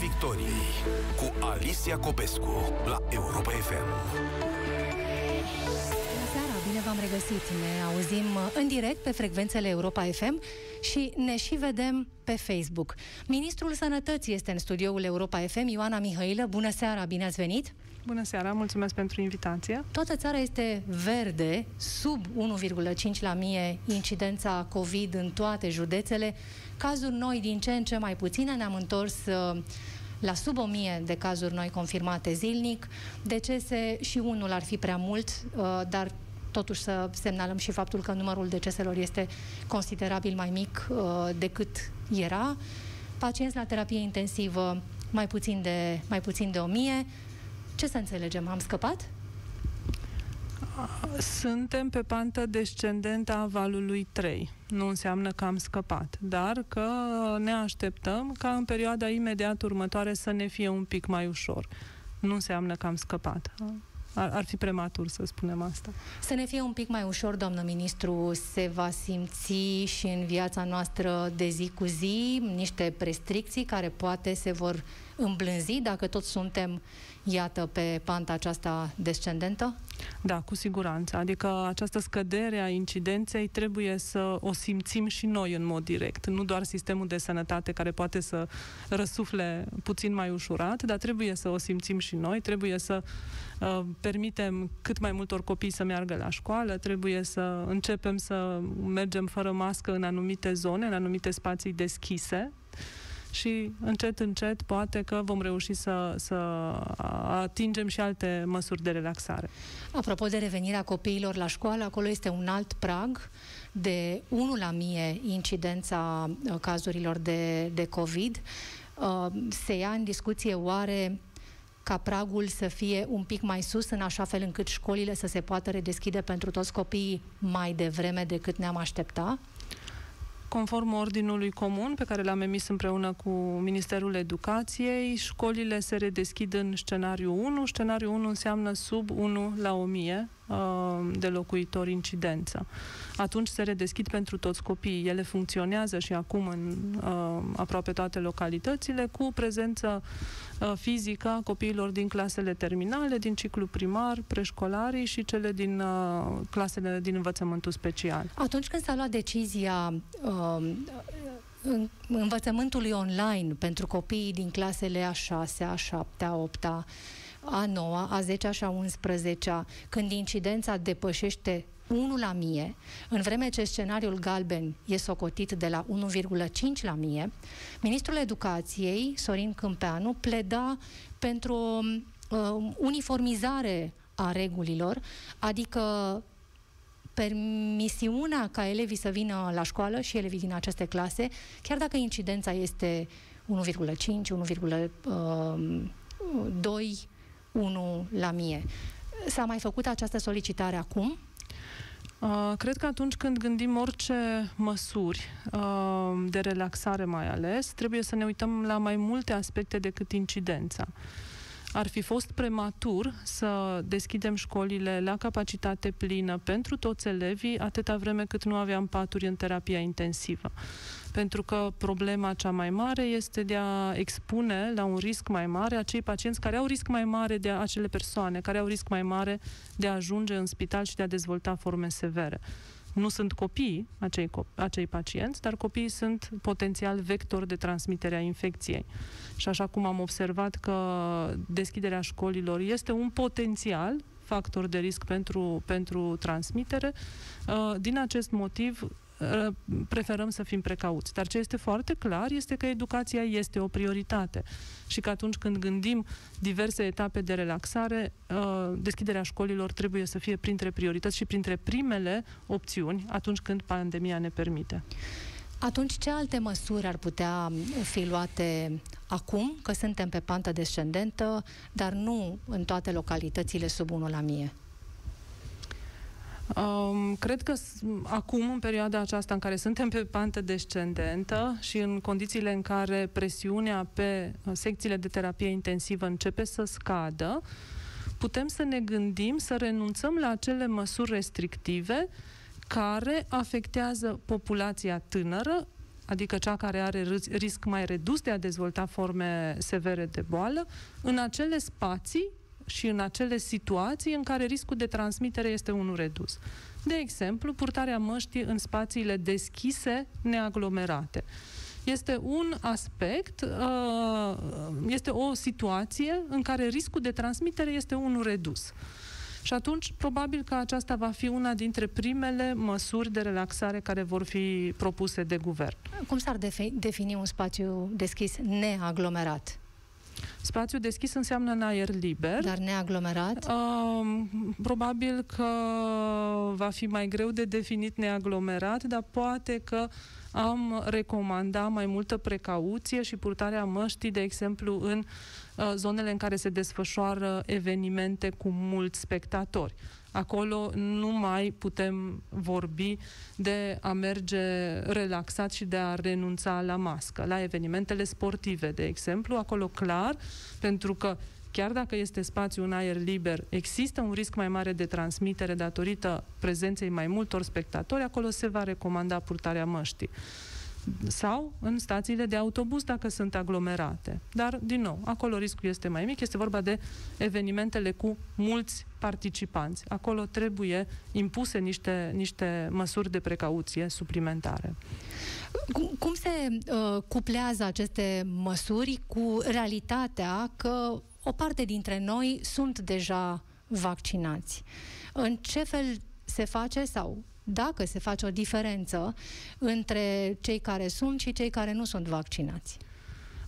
Victoriei cu Alicia Copescu la Europa FM. Seara, bine v-am regăsit. Ne auzim uh, în direct pe frecvențele Europa FM și ne și vedem pe Facebook. Ministrul Sănătății este în studioul Europa FM, Ioana Mihailă. Bună seara, bine ați venit! Bună seara, mulțumesc pentru invitație. Toată țara este verde, sub 1,5 la mie incidența COVID în toate județele. Cazuri noi din ce în ce mai puține, ne-am întors uh, la sub 1000 de cazuri noi confirmate zilnic. Decese și unul ar fi prea mult, uh, dar totuși să semnalăm și faptul că numărul deceselor este considerabil mai mic uh, decât era. Pacienți la terapie intensivă mai puțin de, mai puțin de 1000. Ce să înțelegem? Am scăpat? Suntem pe pantă descendentă a valului 3. Nu înseamnă că am scăpat, dar că ne așteptăm ca în perioada imediat următoare să ne fie un pic mai ușor. Nu înseamnă că am scăpat. Ar, ar fi prematur să spunem asta. Să ne fie un pic mai ușor, doamnă ministru, se va simți și în viața noastră de zi cu zi niște restricții care poate se vor îmblânzi dacă tot suntem, iată, pe panta aceasta descendentă? Da, cu siguranță. Adică această scădere a incidenței trebuie să o simțim și noi în mod direct. Nu doar sistemul de sănătate care poate să răsufle puțin mai ușurat, dar trebuie să o simțim și noi, trebuie să uh, permitem cât mai multor copii să meargă la școală, trebuie să începem să mergem fără mască în anumite zone, în anumite spații deschise, și încet, încet, poate că vom reuși să, să atingem și alte măsuri de relaxare. Apropo de revenirea copiilor la școală, acolo este un alt prag de 1 la mie incidența uh, cazurilor de, de COVID. Uh, se ia în discuție oare ca pragul să fie un pic mai sus, în așa fel încât școlile să se poată redeschide pentru toți copiii mai devreme decât ne-am aștepta? Conform ordinului comun pe care l-am emis împreună cu Ministerul Educației, școlile se redeschid în scenariu 1. Scenariu 1 înseamnă sub 1 la 1000 uh, de locuitori incidență. Atunci se redeschid pentru toți copiii. Ele funcționează și acum în uh, aproape toate localitățile cu prezență uh, fizică a copiilor din clasele terminale, din ciclu primar, preșcolarii și cele din clasele din învățământul special. Atunci când s-a luat decizia învățământului online pentru copiii din clasele a 6, a 7, a 8, a 9, a 10 și a 11, când incidența depășește 1 la mie, în vreme ce scenariul galben e socotit de la 1,5 la mie, Ministrul Educației, Sorin Câmpeanu, pleda pentru uh, uniformizare a regulilor, adică permisiunea ca elevii să vină la școală și elevii din aceste clase, chiar dacă incidența este 1,5, 1,2, 1 la mie. S-a mai făcut această solicitare acum? Uh, cred că atunci când gândim orice măsuri uh, de relaxare mai ales, trebuie să ne uităm la mai multe aspecte decât incidența. Ar fi fost prematur să deschidem școlile la capacitate plină pentru toți elevii, atâta vreme cât nu aveam paturi în terapia intensivă. Pentru că problema cea mai mare este de a expune la un risc mai mare acei pacienți care au risc mai mare de a, acele persoane, care au risc mai mare de a ajunge în spital și de a dezvolta forme severe nu sunt copii, acei, acei pacienți, dar copiii sunt potențial vector de transmitere a infecției. Și așa cum am observat că deschiderea școlilor este un potențial factor de risc pentru, pentru transmitere, uh, din acest motiv preferăm să fim precauți. Dar ce este foarte clar este că educația este o prioritate și că atunci când gândim diverse etape de relaxare, uh, deschiderea școlilor trebuie să fie printre priorități și printre primele opțiuni atunci când pandemia ne permite. Atunci, ce alte măsuri ar putea fi luate acum, că suntem pe pantă descendentă, dar nu în toate localitățile sub 1 la mie? Um, cred că acum, în perioada aceasta în care suntem pe pantă descendentă și în condițiile în care presiunea pe uh, secțiile de terapie intensivă începe să scadă, putem să ne gândim să renunțăm la acele măsuri restrictive care afectează populația tânără adică cea care are risc mai redus de a dezvolta forme severe de boală, în acele spații și în acele situații în care riscul de transmitere este unul redus. De exemplu, purtarea măștii în spațiile deschise, neaglomerate. Este un aspect, uh, este o situație în care riscul de transmitere este unul redus. Și atunci, probabil că aceasta va fi una dintre primele măsuri de relaxare care vor fi propuse de guvern. Cum s-ar defini un spațiu deschis neaglomerat? Spațiu deschis înseamnă în aer liber. Dar neaglomerat? Uh, probabil că va fi mai greu de definit neaglomerat, dar poate că am recomanda mai multă precauție și purtarea măștii, de exemplu, în uh, zonele în care se desfășoară evenimente cu mulți spectatori. Acolo nu mai putem vorbi de a merge relaxat și de a renunța la mască. La evenimentele sportive, de exemplu, acolo clar, pentru că chiar dacă este spațiu în aer liber, există un risc mai mare de transmitere datorită prezenței mai multor spectatori, acolo se va recomanda purtarea măștii sau în stațiile de autobuz dacă sunt aglomerate. Dar, din nou, acolo riscul este mai mic, este vorba de evenimentele cu mulți participanți. Acolo trebuie impuse niște, niște măsuri de precauție suplimentare. Cum, cum se uh, cuplează aceste măsuri cu realitatea că o parte dintre noi sunt deja vaccinați? În ce fel se face sau dacă se face o diferență între cei care sunt și cei care nu sunt vaccinați.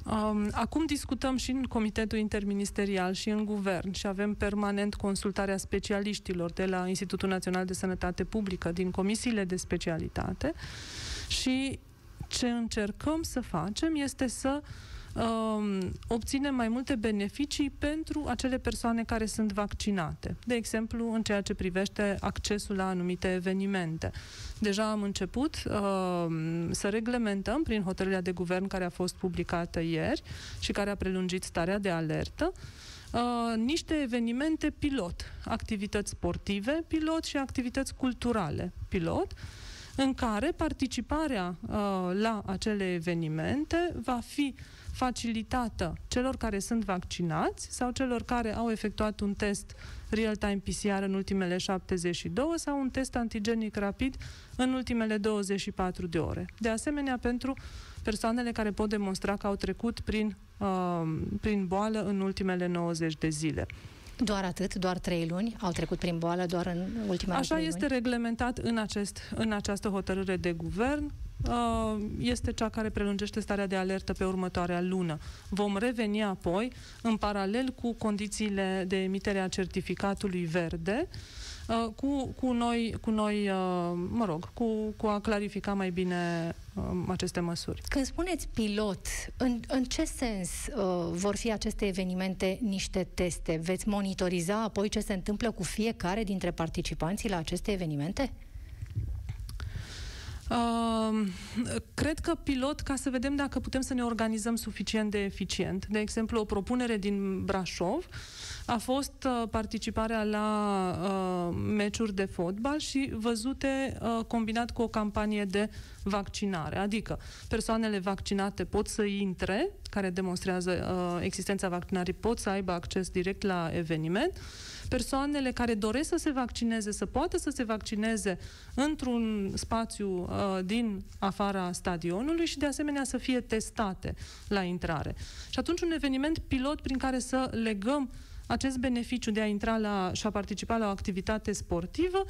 Um, acum discutăm și în Comitetul Interministerial și în Guvern și avem permanent consultarea specialiștilor de la Institutul Național de Sănătate Publică, din comisiile de specialitate și ce încercăm să facem este să uh, uh, obținem mai multe beneficii pentru acele persoane care sunt vaccinate. De exemplu, în ceea ce privește accesul la anumite evenimente. Deja am început uh, să reglementăm prin hotărârea de guvern care a fost publicată ieri și care a prelungit starea de alertă Uh, niște evenimente pilot, activități sportive pilot și activități culturale pilot, în care participarea uh, la acele evenimente va fi facilitată celor care sunt vaccinați sau celor care au efectuat un test real-time PCR în ultimele 72 sau un test antigenic rapid în ultimele 24 de ore. De asemenea, pentru persoanele care pot demonstra că au trecut prin, uh, prin boală în ultimele 90 de zile. Doar atât? Doar trei luni? Au trecut prin boală doar în ultimele Așa trei este luni? reglementat în, acest, în această hotărâre de guvern. Uh, este cea care prelungește starea de alertă pe următoarea lună. Vom reveni apoi, în paralel cu condițiile de emitere a certificatului verde, uh, cu, cu noi, cu noi uh, mă rog, cu, cu a clarifica mai bine aceste măsuri. Când spuneți pilot, în, în ce sens uh, vor fi aceste evenimente niște teste? Veți monitoriza apoi ce se întâmplă cu fiecare dintre participanții la aceste evenimente? Uh, cred că pilot, ca să vedem dacă putem să ne organizăm suficient de eficient. De exemplu, o propunere din Brașov a fost uh, participarea la uh, meciuri de fotbal și văzute uh, combinat cu o campanie de vaccinare. Adică persoanele vaccinate pot să intre, care demonstrează uh, existența vaccinării, pot să aibă acces direct la eveniment, persoanele care doresc să se vaccineze, să poată să se vaccineze într-un spațiu uh, din afara stadionului și de asemenea să fie testate la intrare. Și atunci un eveniment pilot prin care să legăm acest beneficiu de a intra la, și a participa la o activitate sportivă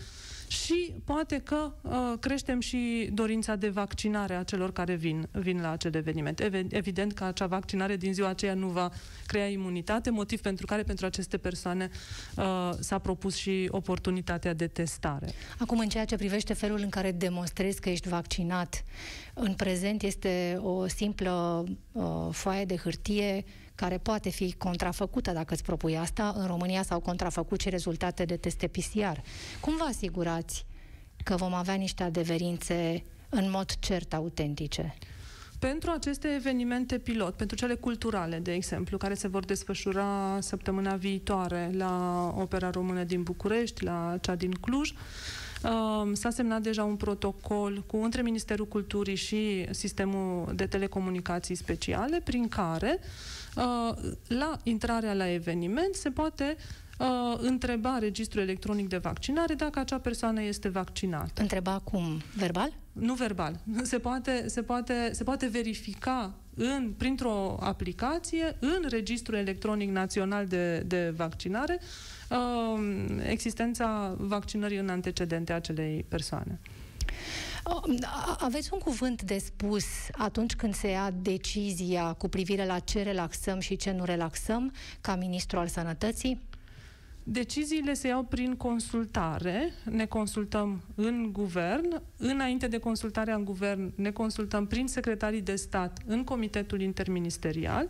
și poate că uh, creștem și dorința de vaccinare a celor care vin, vin la acel eveniment. Evident că acea vaccinare din ziua aceea nu va crea imunitate, motiv pentru care pentru aceste persoane uh, s-a propus și oportunitatea de testare. Acum, în ceea ce privește felul în care demonstrezi că ești vaccinat, în prezent este o simplă uh, foaie de hârtie care poate fi contrafăcută dacă îți propui asta. În România s-au contrafăcut și rezultate de teste PCR. Cum vă asigurați că vom avea niște adeverințe în mod cert autentice? Pentru aceste evenimente pilot, pentru cele culturale, de exemplu, care se vor desfășura săptămâna viitoare la Opera Română din București, la cea din Cluj, Uh, s-a semnat deja un protocol cu între Ministerul Culturii și Sistemul de Telecomunicații Speciale, prin care uh, la intrarea la eveniment se poate uh, întreba registrul electronic de vaccinare dacă acea persoană este vaccinată. Întreba cum? Verbal? Nu verbal. Se poate, se poate, se poate verifica în, printr-o aplicație în Registrul Electronic Național de, de Vaccinare uh, existența vaccinării în antecedente a acelei persoane. Aveți un cuvânt de spus atunci când se ia decizia cu privire la ce relaxăm și ce nu relaxăm ca ministru al sănătății? Deciziile se iau prin consultare, ne consultăm în guvern, înainte de consultarea în guvern ne consultăm prin secretarii de stat în Comitetul Interministerial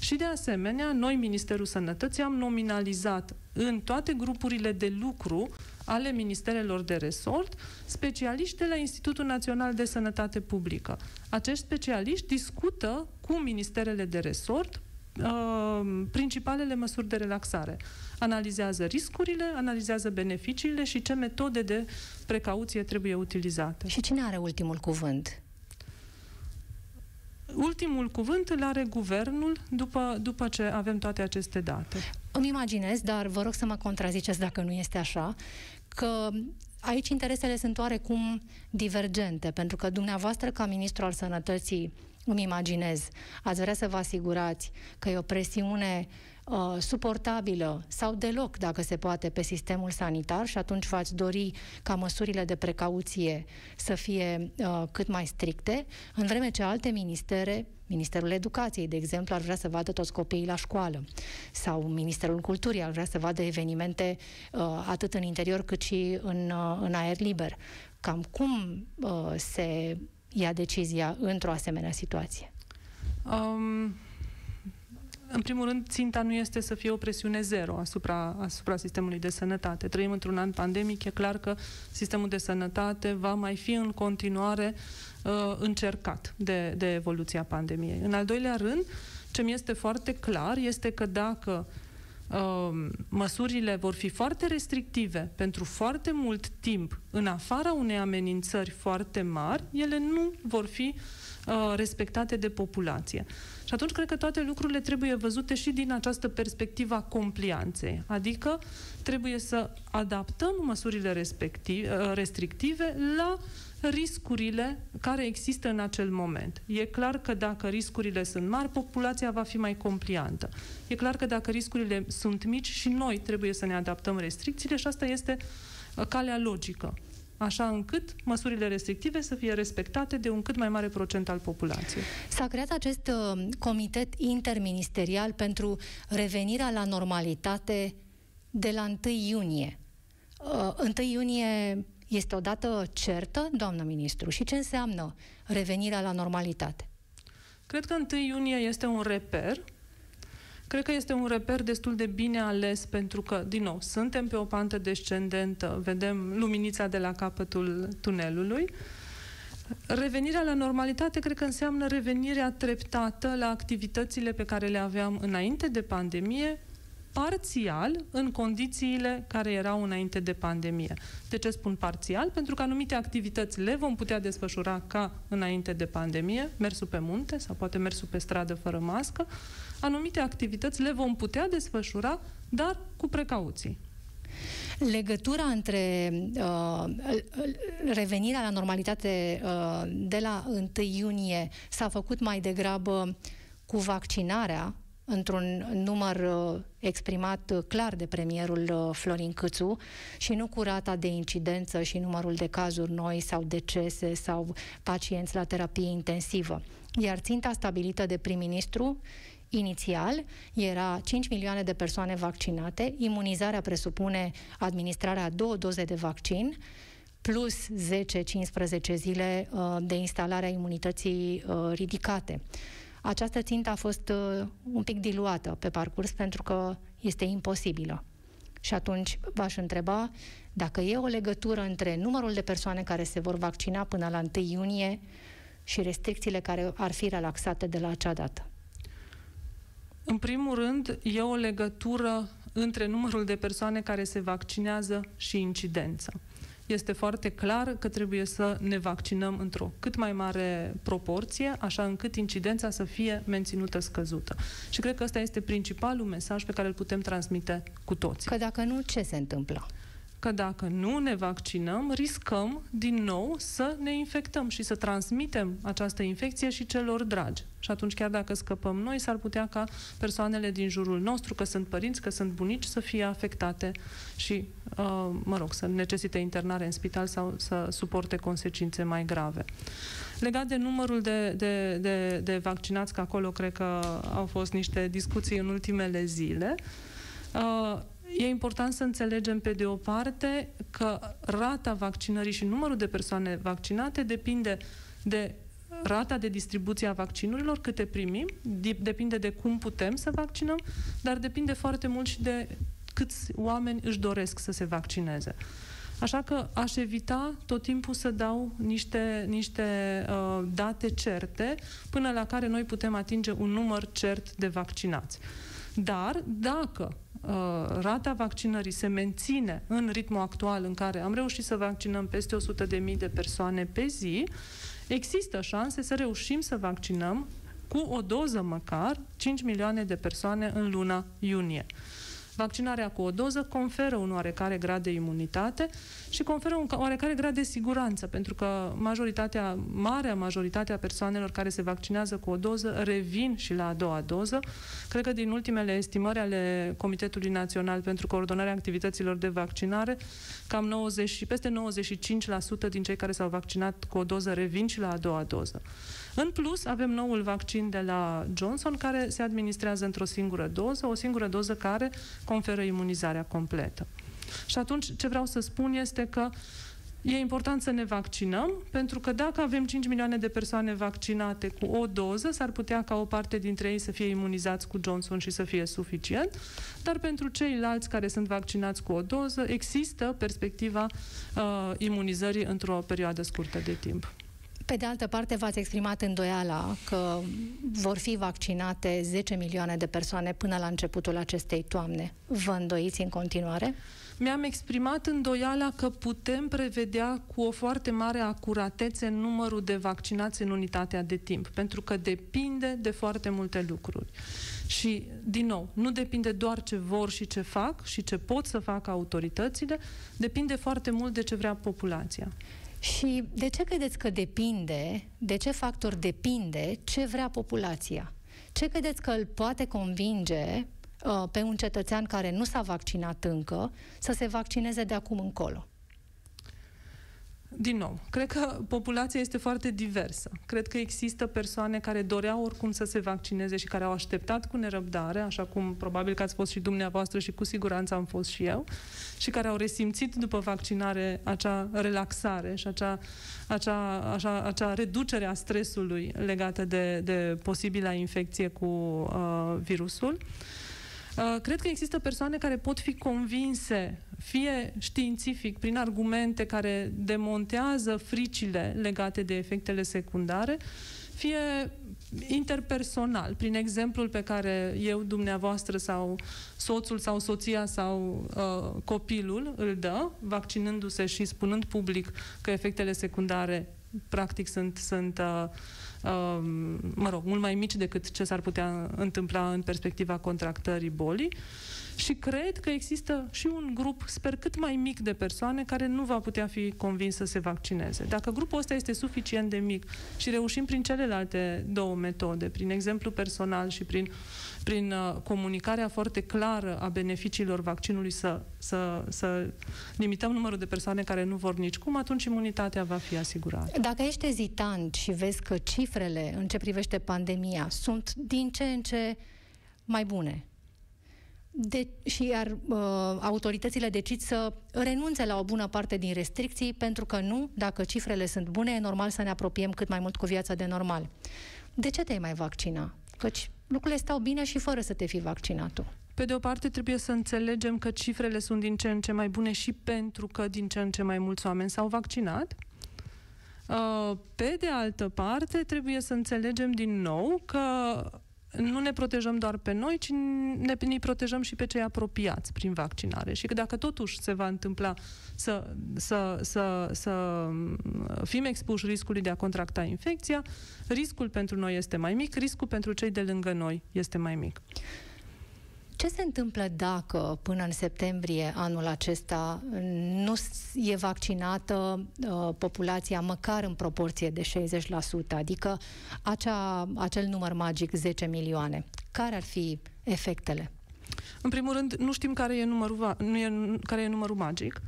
și de asemenea, noi, Ministerul Sănătății, am nominalizat în toate grupurile de lucru ale ministerelor de resort specialiști de la Institutul Național de Sănătate Publică. Acești specialiști discută cu ministerele de resort uh, principalele măsuri de relaxare analizează riscurile, analizează beneficiile și ce metode de precauție trebuie utilizate. Și cine are ultimul cuvânt? Ultimul cuvânt îl are guvernul după, după ce avem toate aceste date. Îmi imaginez, dar vă rog să mă contraziceți dacă nu este așa, că aici interesele sunt oarecum divergente, pentru că dumneavoastră, ca ministru al sănătății, îmi imaginez, ați vrea să vă asigurați că e o presiune uh, suportabilă sau deloc, dacă se poate, pe sistemul sanitar și atunci v-ați dori ca măsurile de precauție să fie uh, cât mai stricte, în vreme ce alte ministere, Ministerul Educației, de exemplu, ar vrea să vadă toți copiii la școală sau Ministerul Culturii ar vrea să vadă evenimente uh, atât în interior cât și în, uh, în aer liber. Cam cum uh, se ia decizia într-o asemenea situație? Um, în primul rând, ținta nu este să fie o presiune zero asupra, asupra sistemului de sănătate. Trăim într-un an pandemic, e clar că sistemul de sănătate va mai fi în continuare uh, încercat de, de evoluția pandemiei. În al doilea rând, ce mi este foarte clar este că dacă uh, măsurile vor fi foarte restrictive pentru foarte mult timp, în afara unei amenințări foarte mari, ele nu vor fi uh, respectate de populație. Și atunci cred că toate lucrurile trebuie văzute și din această perspectivă a complianței. Adică trebuie să adaptăm măsurile uh, restrictive la riscurile care există în acel moment. E clar că dacă riscurile sunt mari, populația va fi mai compliantă. E clar că dacă riscurile sunt mici și noi trebuie să ne adaptăm restricțiile și asta este uh, calea logică așa încât măsurile restrictive să fie respectate de un cât mai mare procent al populației. S-a creat acest uh, comitet interministerial pentru revenirea la normalitate de la 1 iunie. Uh, 1 iunie este o dată certă, doamnă ministru, și ce înseamnă revenirea la normalitate? Cred că 1 iunie este un reper Cred că este un reper destul de bine ales pentru că, din nou, suntem pe o pantă descendentă, vedem luminița de la capătul tunelului. Revenirea la normalitate cred că înseamnă revenirea treptată la activitățile pe care le aveam înainte de pandemie, parțial în condițiile care erau înainte de pandemie. De ce spun parțial? Pentru că anumite activități le vom putea desfășura ca înainte de pandemie, mersul pe munte sau poate mersul pe stradă fără mască, anumite activități le vom putea desfășura, dar cu precauții. Legătura între uh, revenirea la normalitate uh, de la 1 iunie s-a făcut mai degrabă cu vaccinarea într-un număr uh, exprimat clar de premierul uh, Florin Câțu și nu cu rata de incidență și numărul de cazuri noi sau decese sau pacienți la terapie intensivă. Iar ținta stabilită de prim-ministru Inițial era 5 milioane de persoane vaccinate, imunizarea presupune administrarea a două doze de vaccin, plus 10-15 zile uh, de instalare a imunității uh, ridicate. Această țintă a fost uh, un pic diluată pe parcurs pentru că este imposibilă. Și atunci v-aș întreba dacă e o legătură între numărul de persoane care se vor vaccina până la 1 iunie și restricțiile care ar fi relaxate de la acea dată. În primul rând, e o legătură între numărul de persoane care se vaccinează și incidența. Este foarte clar că trebuie să ne vaccinăm într-o cât mai mare proporție, așa încât incidența să fie menținută scăzută. Și cred că ăsta este principalul mesaj pe care îl putem transmite cu toții. Că dacă nu, ce se întâmplă? Că dacă nu ne vaccinăm, riscăm din nou să ne infectăm și să transmitem această infecție și celor dragi. Și atunci, chiar dacă scăpăm noi, s-ar putea ca persoanele din jurul nostru, că sunt părinți, că sunt bunici, să fie afectate și, uh, mă rog, să necesite internare în spital sau să suporte consecințe mai grave. Legat de numărul de, de, de, de vaccinați, că acolo cred că au fost niște discuții în ultimele zile, uh, E important să înțelegem, pe de o parte, că rata vaccinării și numărul de persoane vaccinate depinde de rata de distribuție a vaccinurilor, câte primim, depinde de cum putem să vaccinăm, dar depinde foarte mult și de câți oameni își doresc să se vaccineze. Așa că aș evita tot timpul să dau niște, niște uh, date certe până la care noi putem atinge un număr cert de vaccinați. Dar dacă uh, rata vaccinării se menține în ritmul actual în care am reușit să vaccinăm peste 100.000 de persoane pe zi, există șanse să reușim să vaccinăm cu o doză măcar 5 milioane de persoane în luna iunie. Vaccinarea cu o doză conferă un oarecare grad de imunitate și conferă un oarecare grad de siguranță, pentru că majoritatea, marea majoritatea persoanelor care se vaccinează cu o doză revin și la a doua doză. Cred că din ultimele estimări ale Comitetului Național pentru Coordonarea Activităților de Vaccinare, cam 90 și peste 95% din cei care s-au vaccinat cu o doză revin și la a doua doză. În plus, avem noul vaccin de la Johnson care se administrează într-o singură doză, o singură doză care conferă imunizarea completă. Și atunci, ce vreau să spun este că E important să ne vaccinăm, pentru că dacă avem 5 milioane de persoane vaccinate cu o doză, s-ar putea ca o parte dintre ei să fie imunizați cu Johnson și să fie suficient, dar pentru ceilalți care sunt vaccinați cu o doză, există perspectiva uh, imunizării într-o perioadă scurtă de timp. Pe de altă parte, v-ați exprimat îndoiala că vor fi vaccinate 10 milioane de persoane până la începutul acestei toamne. Vă îndoiți în continuare? mi-am exprimat îndoiala că putem prevedea cu o foarte mare acuratețe numărul de vaccinați în unitatea de timp, pentru că depinde de foarte multe lucruri. Și, din nou, nu depinde doar ce vor și ce fac și ce pot să facă autoritățile, depinde foarte mult de ce vrea populația. Și de ce credeți că depinde, de ce factor depinde ce vrea populația? Ce credeți că îl poate convinge uh, pe un cetățean care nu s-a vaccinat încă să se vaccineze de acum încolo? Din nou, cred că populația este foarte diversă. Cred că există persoane care doreau oricum să se vaccineze și care au așteptat cu nerăbdare, așa cum probabil că ați fost și dumneavoastră și cu siguranță am fost și eu, și care au resimțit după vaccinare acea relaxare și acea, acea, acea, acea reducere a stresului legată de, de posibila infecție cu uh, virusul. Uh, cred că există persoane care pot fi convinse fie științific, prin argumente care demontează fricile legate de efectele secundare, fie interpersonal, prin exemplul pe care eu, dumneavoastră sau soțul sau soția sau uh, copilul îl dă, vaccinându-se și spunând public că efectele secundare practic sunt, sunt uh, uh, mă rog, mult mai mici decât ce s-ar putea întâmpla în perspectiva contractării bolii. Uh, și cred că există și un grup, sper cât mai mic de persoane care nu va putea fi convins să se vaccineze. Dacă grupul ăsta este suficient de mic și reușim prin celelalte două metode, prin exemplu personal și prin, prin uh, comunicarea foarte clară a beneficiilor vaccinului să, să, să limităm numărul de persoane care nu vor nici cum, atunci imunitatea va fi asigurată. Dacă ești ezitant și vezi că cifrele în ce privește pandemia sunt din ce în ce mai bune, de, și iar uh, autoritățile decid să renunțe la o bună parte din restricții, pentru că nu, dacă cifrele sunt bune, e normal să ne apropiem cât mai mult cu viața de normal. De ce te-ai mai vaccina? Căci lucrurile stau bine și fără să te fi vaccinat tu. Pe de o parte, trebuie să înțelegem că cifrele sunt din ce în ce mai bune și pentru că din ce în ce mai mulți oameni s-au vaccinat. Uh, pe de altă parte, trebuie să înțelegem din nou că nu ne protejăm doar pe noi, ci ne, ne protejăm și pe cei apropiați prin vaccinare. Și că dacă totuși se va întâmpla să, să, să, să fim expuși riscului de a contracta infecția, riscul pentru noi este mai mic, riscul pentru cei de lângă noi este mai mic. Ce se întâmplă dacă până în septembrie anul acesta nu e vaccinată uh, populația măcar în proporție de 60%, adică acea, acel număr magic 10 milioane? Care ar fi efectele? În primul rând, nu știm care e numărul, nu e, care e numărul magic.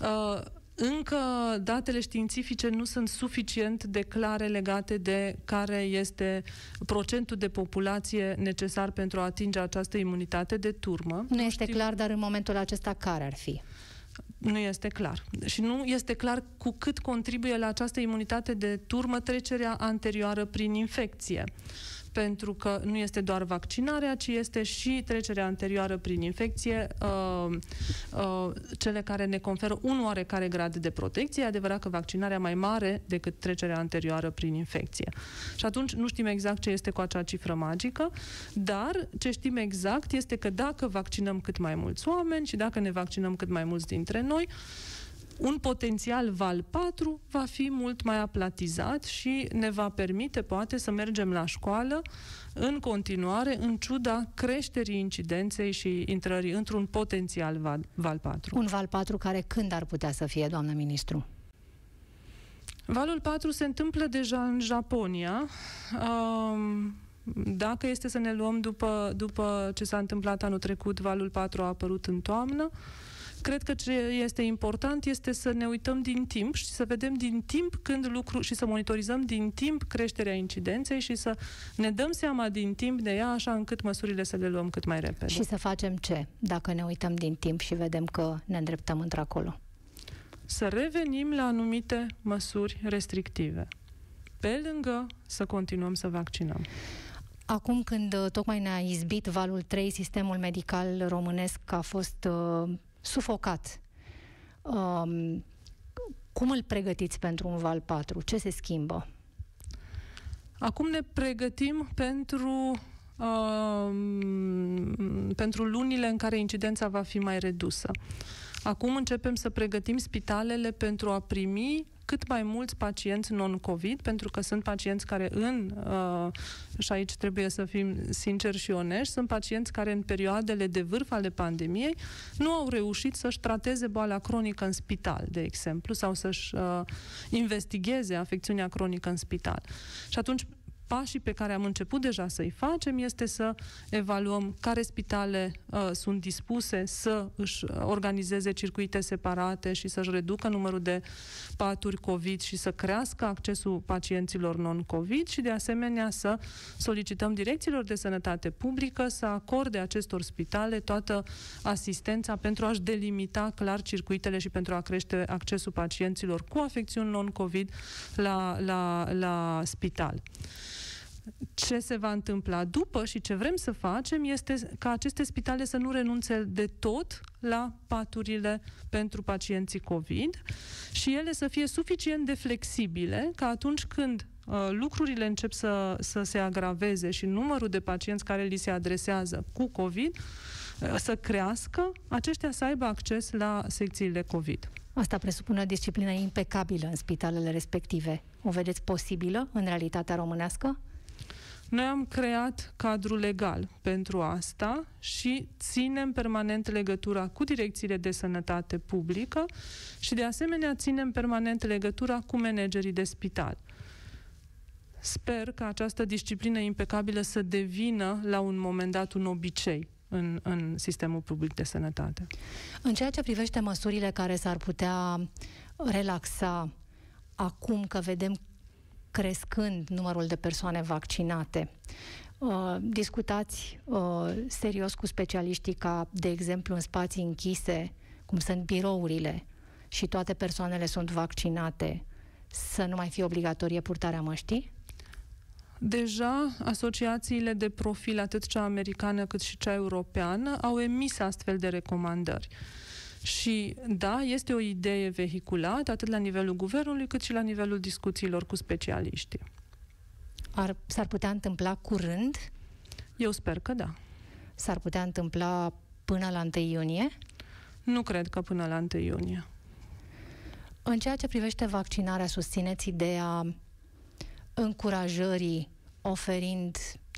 Uh, încă datele științifice nu sunt suficient de clare legate de care este procentul de populație necesar pentru a atinge această imunitate de turmă. Nu, nu este știm... clar, dar în momentul acesta care ar fi? Nu este clar. Și nu este clar cu cât contribuie la această imunitate de turmă trecerea anterioară prin infecție pentru că nu este doar vaccinarea, ci este și trecerea anterioară prin infecție, uh, uh, cele care ne conferă un oarecare grad de protecție. E adevărat că vaccinarea mai mare decât trecerea anterioară prin infecție. Și atunci nu știm exact ce este cu acea cifră magică, dar ce știm exact este că dacă vaccinăm cât mai mulți oameni și dacă ne vaccinăm cât mai mulți dintre noi, un potențial val 4 va fi mult mai aplatizat și ne va permite, poate, să mergem la școală în continuare, în ciuda creșterii incidenței și intrării într-un potențial val, val 4. Un val 4 care când ar putea să fie, doamnă ministru? Valul 4 se întâmplă deja în Japonia. Um, dacă este să ne luăm după, după ce s-a întâmplat anul trecut, valul 4 a apărut în toamnă. Cred că ce este important este să ne uităm din timp și să vedem din timp când lucru și să monitorizăm din timp creșterea incidenței și să ne dăm seama din timp de ea așa încât măsurile să le luăm cât mai repede. Și să facem ce dacă ne uităm din timp și vedem că ne îndreptăm într-acolo? Să revenim la anumite măsuri restrictive. Pe lângă să continuăm să vaccinăm. Acum când uh, tocmai ne-a izbit valul 3, sistemul medical românesc a fost uh, sufocat. Um, cum îl pregătiți pentru un val 4? Ce se schimbă? Acum ne pregătim pentru uh, pentru lunile în care incidența va fi mai redusă. Acum începem să pregătim spitalele pentru a primi cât mai mulți pacienți non-COVID, pentru că sunt pacienți care în, uh, și aici trebuie să fim sinceri și onești, sunt pacienți care în perioadele de vârf ale pandemiei nu au reușit să-și trateze boala cronică în spital, de exemplu, sau să-și uh, investigheze afecțiunea cronică în spital. Și atunci pașii pe care am început deja să-i facem este să evaluăm care spitale uh, sunt dispuse să își organizeze circuite separate și să-și reducă numărul de paturi COVID și să crească accesul pacienților non-COVID și de asemenea să solicităm direcțiilor de sănătate publică să acorde acestor spitale toată asistența pentru a-și delimita clar circuitele și pentru a crește accesul pacienților cu afecțiuni non-COVID la, la, la spital ce se va întâmpla după și ce vrem să facem este ca aceste spitale să nu renunțe de tot la paturile pentru pacienții COVID și ele să fie suficient de flexibile ca atunci când uh, lucrurile încep să, să se agraveze și numărul de pacienți care li se adresează cu COVID uh, să crească, aceștia să aibă acces la secțiile COVID. Asta presupune o disciplină impecabilă în spitalele respective. O vedeți posibilă în realitatea românească? Noi am creat cadrul legal pentru asta și ținem permanent legătura cu direcțiile de sănătate publică și de asemenea ținem permanent legătura cu managerii de spital. Sper că această disciplină impecabilă să devină la un moment dat un obicei în, în sistemul public de sănătate. În ceea ce privește măsurile care s-ar putea relaxa acum că vedem crescând numărul de persoane vaccinate. Uh, discutați uh, serios cu specialiștii ca, de exemplu, în spații închise, cum sunt birourile, și toate persoanele sunt vaccinate, să nu mai fie obligatorie purtarea măștii? Deja asociațiile de profil, atât cea americană cât și cea europeană, au emis astfel de recomandări. Și da, este o idee vehiculată atât la nivelul guvernului cât și la nivelul discuțiilor cu specialiștii. Ar, s-ar putea întâmpla curând? Eu sper că da. S-ar putea întâmpla până la 1 iunie? Nu cred că până la 1 iunie. În ceea ce privește vaccinarea, susțineți ideea încurajării oferind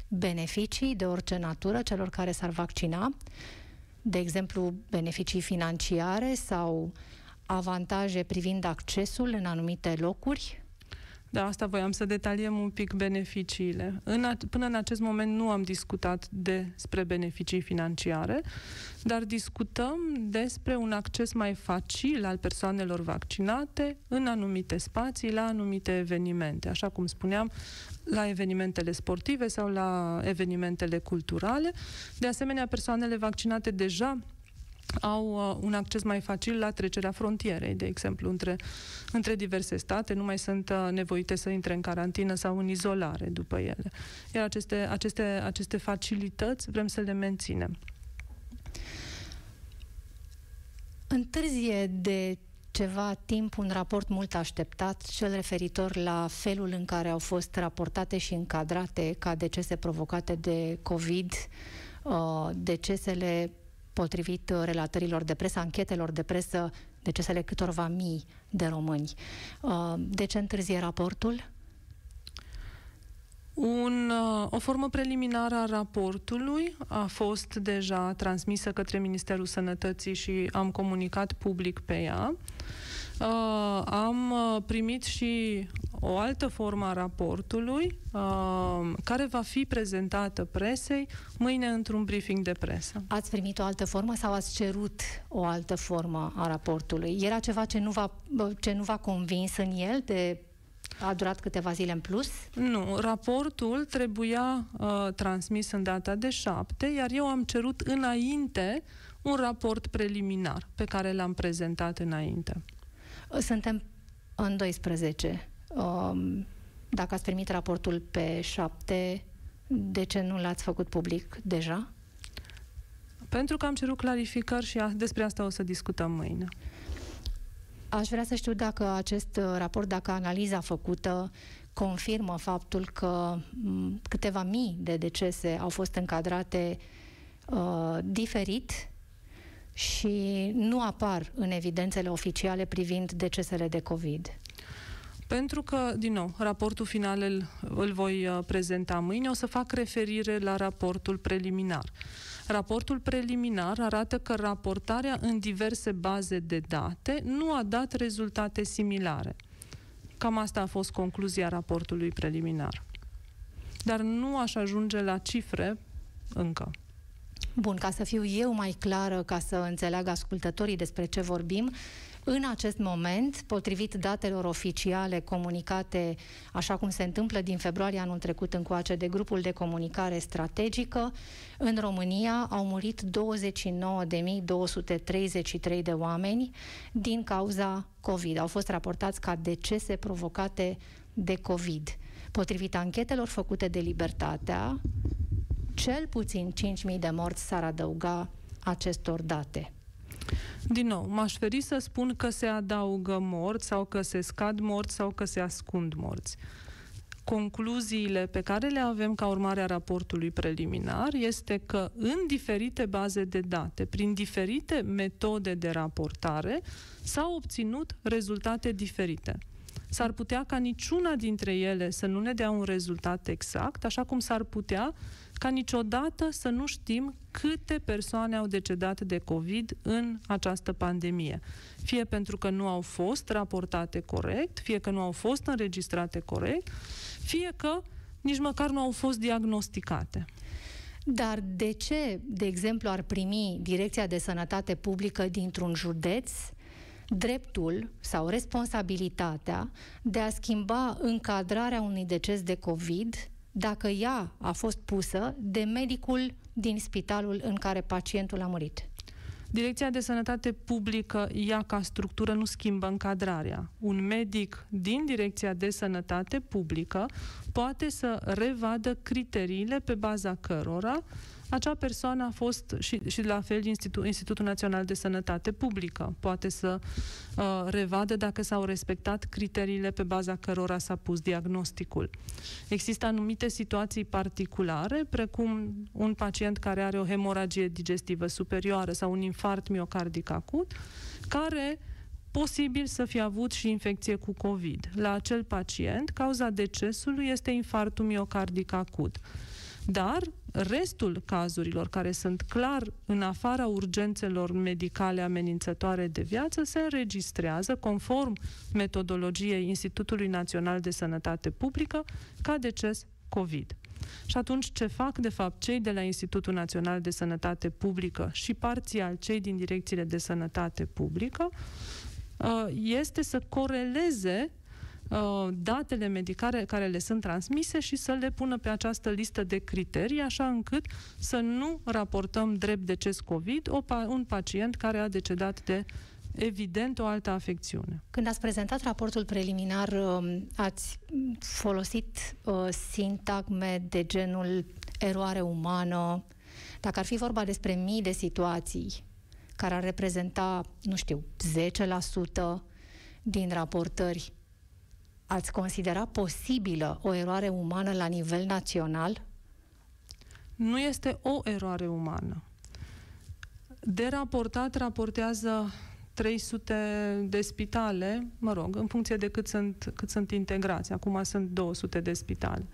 beneficii de orice natură celor care s-ar vaccina, de exemplu, beneficii financiare sau avantaje privind accesul în anumite locuri? Da, asta voiam să detaliem un pic beneficiile. În a, până în acest moment nu am discutat despre beneficii financiare, dar discutăm despre un acces mai facil al persoanelor vaccinate în anumite spații, la anumite evenimente. Așa cum spuneam, la evenimentele sportive sau la evenimentele culturale. De asemenea, persoanele vaccinate deja au uh, un acces mai facil la trecerea frontierei, de exemplu, între, între diverse state, nu mai sunt uh, nevoite să intre în carantină sau în izolare după ele. Iar aceste, aceste, aceste facilități vrem să le menținem. Întârzie de ceva timp un raport mult așteptat, cel referitor la felul în care au fost raportate și încadrate ca decese provocate de COVID, uh, decesele potrivit relatărilor de presă, anchetelor de presă, decesele câtorva mii de români. Uh, de ce întârzie raportul? Un, uh, o formă preliminară a raportului a fost deja transmisă către Ministerul Sănătății și am comunicat public pe ea. Uh, am uh, primit și o altă formă a raportului uh, care va fi prezentată presei mâine într-un briefing de presă. Ați primit o altă formă sau ați cerut o altă formă a raportului? Era ceva ce nu v-a, ce nu v-a convins în el de a durat câteva zile în plus? Nu, raportul trebuia uh, transmis în data de 7, iar eu am cerut înainte un raport preliminar pe care l-am prezentat înainte. Suntem în 12. Um, dacă ați primit raportul pe 7, de ce nu l-ați făcut public deja? Pentru că am cerut clarificări și despre asta o să discutăm mâine. Aș vrea să știu dacă acest uh, raport, dacă analiza făcută confirmă faptul că câteva mii de decese au fost încadrate uh, diferit și nu apar în evidențele oficiale privind decesele de COVID. Pentru că, din nou, raportul final îl, îl voi uh, prezenta mâine, o să fac referire la raportul preliminar. Raportul preliminar arată că raportarea în diverse baze de date nu a dat rezultate similare. Cam asta a fost concluzia raportului preliminar. Dar nu aș ajunge la cifre încă. Bun, ca să fiu eu mai clară, ca să înțeleagă ascultătorii despre ce vorbim, în acest moment, potrivit datelor oficiale comunicate, așa cum se întâmplă din februarie anul trecut încoace de grupul de comunicare strategică, în România au murit 29.233 de oameni din cauza COVID. Au fost raportați ca decese provocate de COVID. Potrivit anchetelor făcute de Libertatea, cel puțin 5.000 de morți s-ar adăuga acestor date. Din nou, m-aș feri să spun că se adaugă morți sau că se scad morți sau că se ascund morți. Concluziile pe care le avem ca urmare a raportului preliminar este că în diferite baze de date, prin diferite metode de raportare, s-au obținut rezultate diferite. S-ar putea ca niciuna dintre ele să nu ne dea un rezultat exact, așa cum s-ar putea ca niciodată să nu știm câte persoane au decedat de COVID în această pandemie. Fie pentru că nu au fost raportate corect, fie că nu au fost înregistrate corect, fie că nici măcar nu au fost diagnosticate. Dar de ce, de exemplu, ar primi Direcția de Sănătate Publică dintr-un județ dreptul sau responsabilitatea de a schimba încadrarea unui deces de COVID dacă ea a fost pusă de medicul din spitalul în care pacientul a murit. Direcția de Sănătate Publică, ea ca structură, nu schimbă încadrarea. Un medic din Direcția de Sănătate Publică poate să revadă criteriile pe baza cărora acea persoană a fost și, și la fel Institut, Institutul Național de Sănătate Publică poate să uh, revadă dacă s-au respectat criteriile pe baza cărora s-a pus diagnosticul. Există anumite situații particulare, precum un pacient care are o hemoragie digestivă superioară sau un infart miocardic acut, care posibil să fie avut și infecție cu COVID. La acel pacient, cauza decesului este infartul miocardic acut. Dar restul cazurilor care sunt clar în afara urgențelor medicale amenințătoare de viață se înregistrează conform metodologiei Institutului Național de Sănătate Publică ca deces COVID. Și atunci ce fac, de fapt, cei de la Institutul Național de Sănătate Publică și parțial cei din direcțiile de sănătate publică, uh, este să coreleze Uh, datele medicale care le sunt transmise și să le pună pe această listă de criterii, așa încât să nu raportăm drept deces COVID o, un pacient care a decedat de evident o altă afecțiune. Când ați prezentat raportul preliminar, um, ați folosit uh, sintagme de genul eroare umană. Dacă ar fi vorba despre mii de situații care ar reprezenta, nu știu, 10% din raportări, ați considera posibilă o eroare umană la nivel național? Nu este o eroare umană. De raportat, raportează 300 de spitale, mă rog, în funcție de cât sunt, cât sunt integrați. Acum sunt 200 de spitale.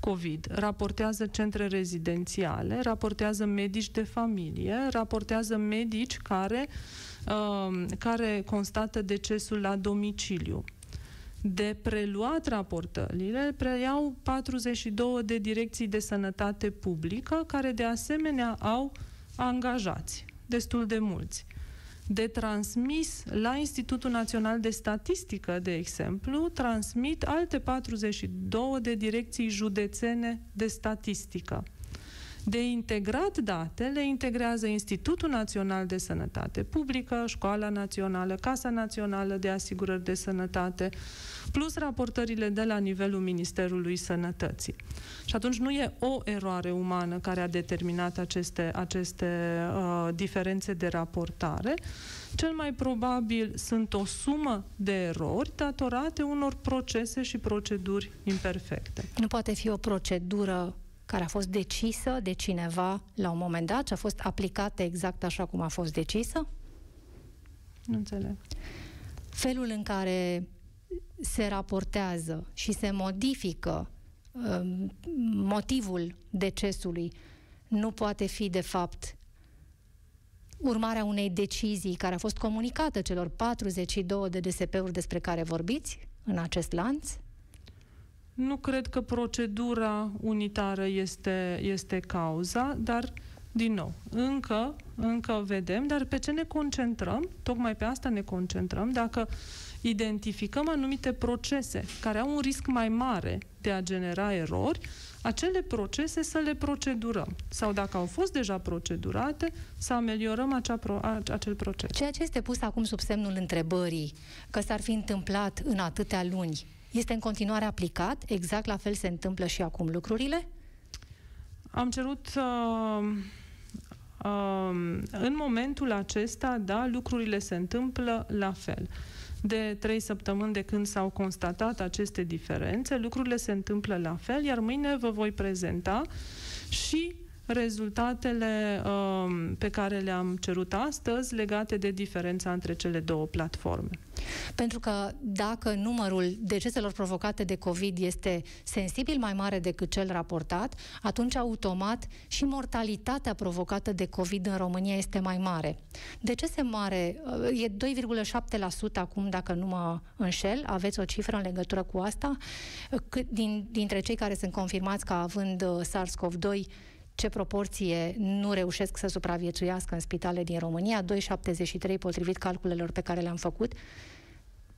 COVID, raportează centre rezidențiale, raportează medici de familie, raportează medici care, uh, care constată decesul la domiciliu de preluat raportările preiau 42 de direcții de sănătate publică, care de asemenea au angajați, destul de mulți. De transmis la Institutul Național de Statistică, de exemplu, transmit alte 42 de direcții județene de statistică. De integrat date le integrează Institutul Național de Sănătate Publică, Școala Națională, Casa Națională de Asigurări de Sănătate, plus raportările de la nivelul Ministerului Sănătății. Și atunci nu e o eroare umană care a determinat aceste, aceste uh, diferențe de raportare, cel mai probabil sunt o sumă de erori datorate unor procese și proceduri imperfecte. Nu poate fi o procedură care a fost decisă de cineva la un moment dat și a fost aplicată exact așa cum a fost decisă? Nu înțeleg. Felul în care se raportează și se modifică um, motivul decesului nu poate fi, de fapt, urmarea unei decizii care a fost comunicată celor 42 de DSP-uri despre care vorbiți în acest lanț? Nu cred că procedura unitară este, este cauza, dar, din nou, încă, încă vedem, dar pe ce ne concentrăm? Tocmai pe asta ne concentrăm. Dacă identificăm anumite procese care au un risc mai mare de a genera erori, acele procese să le procedurăm. Sau dacă au fost deja procedurate, să ameliorăm acea pro, acel proces. Ceea ce este pus acum sub semnul întrebării, că s-ar fi întâmplat în atâtea luni, este în continuare aplicat? Exact la fel se întâmplă și acum lucrurile? Am cerut uh, uh, în momentul acesta, da, lucrurile se întâmplă la fel. De trei săptămâni de când s-au constatat aceste diferențe, lucrurile se întâmplă la fel, iar mâine vă voi prezenta și rezultatele um, pe care le-am cerut astăzi legate de diferența între cele două platforme. Pentru că dacă numărul deceselor provocate de COVID este sensibil mai mare decât cel raportat, atunci automat și mortalitatea provocată de COVID în România este mai mare. Decese mare, uh, e 2,7% acum, dacă nu mă înșel, aveți o cifră în legătură cu asta? Cât din, dintre cei care sunt confirmați ca având uh, SARS-CoV-2, ce proporție nu reușesc să supraviețuiască în spitale din România, 2,73 potrivit calculelor pe care le-am făcut,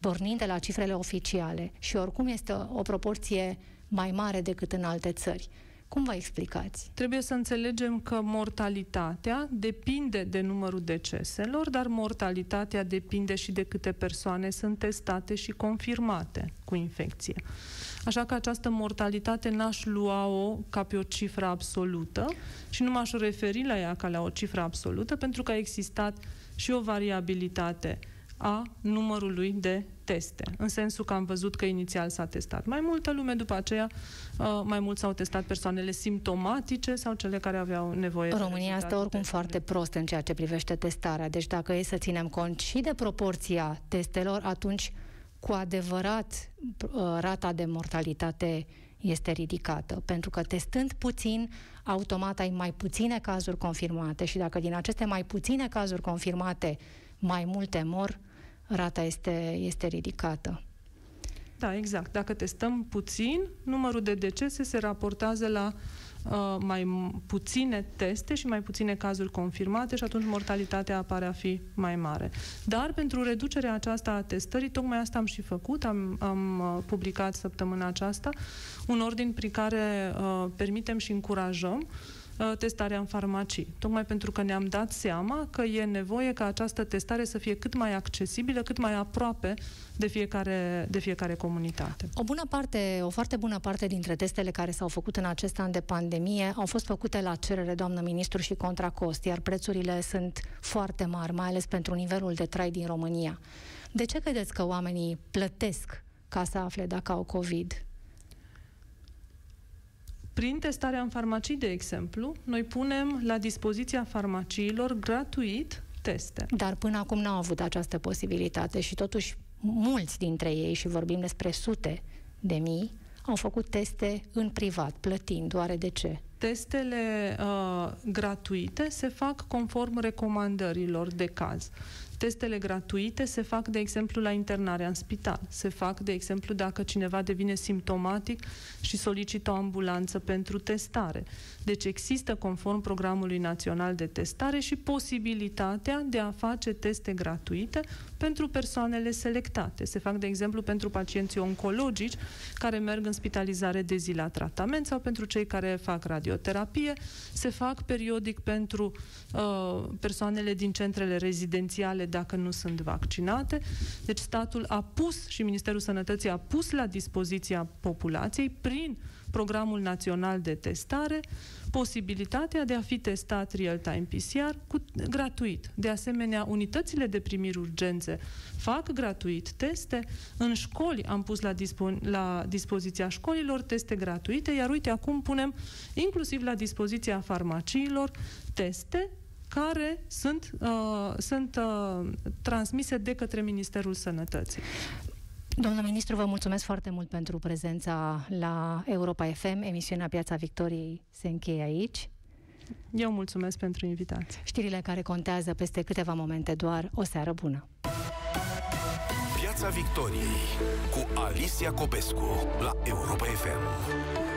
pornind de la cifrele oficiale. Și oricum este o proporție mai mare decât în alte țări. Cum vă explicați? Trebuie să înțelegem că mortalitatea depinde de numărul deceselor, dar mortalitatea depinde și de câte persoane sunt testate și confirmate cu infecție. Așa că această mortalitate n-aș lua-o ca pe o cifră absolută și nu m-aș referi la ea ca la o cifră absolută, pentru că a existat și o variabilitate a numărului de teste, în sensul că am văzut că inițial s-a testat. Mai multă lume, după aceea uh, mai mult s-au testat persoanele simptomatice sau cele care aveau nevoie România stă oricum foarte prost în ceea ce privește testarea, deci dacă e să ținem cont și de proporția testelor, atunci cu adevărat uh, rata de mortalitate este ridicată, pentru că testând puțin, automat ai mai puține cazuri confirmate și dacă din aceste mai puține cazuri confirmate mai multe mor, rata este, este ridicată. Da, exact. Dacă testăm puțin, numărul de decese se raportează la uh, mai puține teste și mai puține cazuri confirmate și atunci mortalitatea apare a fi mai mare. Dar pentru reducerea aceasta a testării, tocmai asta am și făcut, am, am uh, publicat săptămâna aceasta un ordin prin care uh, permitem și încurajăm uh, Uh, testarea în farmacii. Tocmai pentru că ne-am dat seama că e nevoie ca această testare să fie cât mai accesibilă, cât mai aproape de fiecare, de fiecare comunitate. O bună parte, o foarte bună parte dintre testele care s-au făcut în acest an de pandemie au fost făcute la cerere, doamnă ministru, și contra cost, iar prețurile sunt foarte mari, mai ales pentru nivelul de trai din România. De ce credeți că oamenii plătesc ca să afle dacă au COVID? Prin testarea în farmacii, de exemplu, noi punem la dispoziția farmaciilor gratuit teste. Dar până acum n-au avut această posibilitate și totuși mulți dintre ei, și vorbim despre sute de mii, au făcut teste în privat, plătind. Oare de ce? Testele uh, gratuite se fac conform recomandărilor de caz. Testele gratuite se fac, de exemplu, la internarea în spital. Se fac, de exemplu, dacă cineva devine simptomatic și solicită o ambulanță pentru testare. Deci există, conform programului național de testare, și posibilitatea de a face teste gratuite pentru persoanele selectate. Se fac, de exemplu, pentru pacienții oncologici care merg în spitalizare de zi la tratament sau pentru cei care fac radioterapie. Se fac periodic pentru uh, persoanele din centrele rezidențiale dacă nu sunt vaccinate. Deci statul a pus și Ministerul Sănătății a pus la dispoziția populației prin programul național de testare posibilitatea de a fi testat real-time PCR cu, gratuit. De asemenea, unitățile de primiri urgențe fac gratuit teste. În școli am pus la, dispo- la dispoziția școlilor teste gratuite, iar uite, acum punem inclusiv la dispoziția farmaciilor teste care sunt, uh, sunt uh, transmise de către Ministerul Sănătății. Domnul ministru, vă mulțumesc foarte mult pentru prezența la Europa FM. Emisiunea Piața Victoriei se încheie aici. Eu mulțumesc pentru invitație. Știrile care contează peste câteva momente doar. O seară bună! Piața Victoriei cu Alicia Copescu la Europa FM.